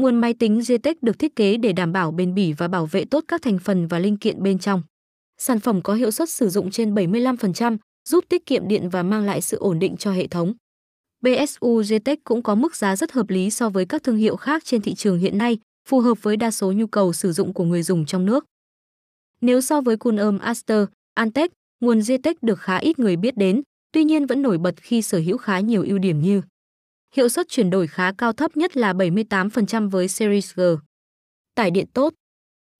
Nguồn máy tính GTEC được thiết kế để đảm bảo bền bỉ và bảo vệ tốt các thành phần và linh kiện bên trong. Sản phẩm có hiệu suất sử dụng trên 75%, giúp tiết kiệm điện và mang lại sự ổn định cho hệ thống. BSU GTEC cũng có mức giá rất hợp lý so với các thương hiệu khác trên thị trường hiện nay, phù hợp với đa số nhu cầu sử dụng của người dùng trong nước. Nếu so với Kunum Aster, Antec, nguồn GTEC được khá ít người biết đến, tuy nhiên vẫn nổi bật khi sở hữu khá nhiều ưu điểm như Hiệu suất chuyển đổi khá cao thấp nhất là 78% với Series G. Tải điện tốt.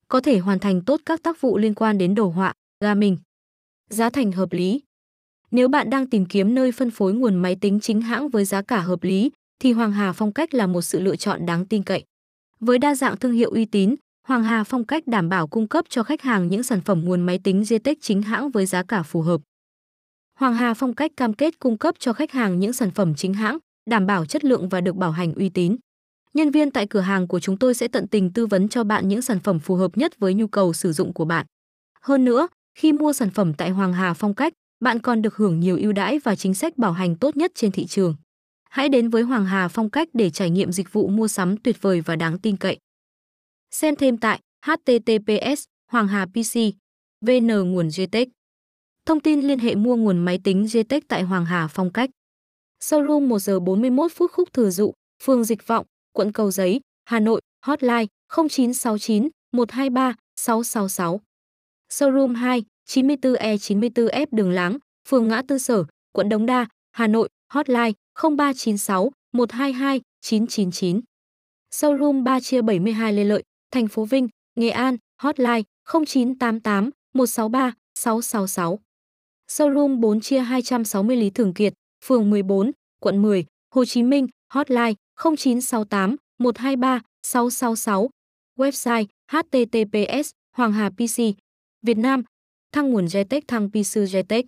Có thể hoàn thành tốt các tác vụ liên quan đến đồ họa, gaming. Giá thành hợp lý. Nếu bạn đang tìm kiếm nơi phân phối nguồn máy tính chính hãng với giá cả hợp lý, thì Hoàng Hà Phong Cách là một sự lựa chọn đáng tin cậy. Với đa dạng thương hiệu uy tín, Hoàng Hà Phong Cách đảm bảo cung cấp cho khách hàng những sản phẩm nguồn máy tính GTEC chính hãng với giá cả phù hợp. Hoàng Hà Phong Cách cam kết cung cấp cho khách hàng những sản phẩm chính hãng, đảm bảo chất lượng và được bảo hành uy tín. Nhân viên tại cửa hàng của chúng tôi sẽ tận tình tư vấn cho bạn những sản phẩm phù hợp nhất với nhu cầu sử dụng của bạn. Hơn nữa, khi mua sản phẩm tại Hoàng Hà Phong Cách, bạn còn được hưởng nhiều ưu đãi và chính sách bảo hành tốt nhất trên thị trường. Hãy đến với Hoàng Hà Phong Cách để trải nghiệm dịch vụ mua sắm tuyệt vời và đáng tin cậy. Xem thêm tại https Hoàng Hà PC VN nguồn GTEC. Thông tin liên hệ mua nguồn máy tính GTEC tại Hoàng Hà Phong Cách. Showroom 1 giờ 41 phút khúc Thừa Dụ, phường Dịch Vọng, quận Cầu Giấy, Hà Nội, hotline 0969 123 666. Showroom 2, 94E94F Đường Láng, phường Ngã Tư Sở, quận Đống Đa, Hà Nội, hotline 0396 122 999. Showroom 3 chia 72 Lê Lợi, thành phố Vinh, Nghệ An, hotline 0988 163 666. Showroom 4 chia 260 Lý Thường Kiệt, phường 14, quận 10, Hồ Chí Minh, hotline 0968 123 666. Website https Hoàng Hà PC Việt Nam Thăng nguồn Jetech thăng PC Jetech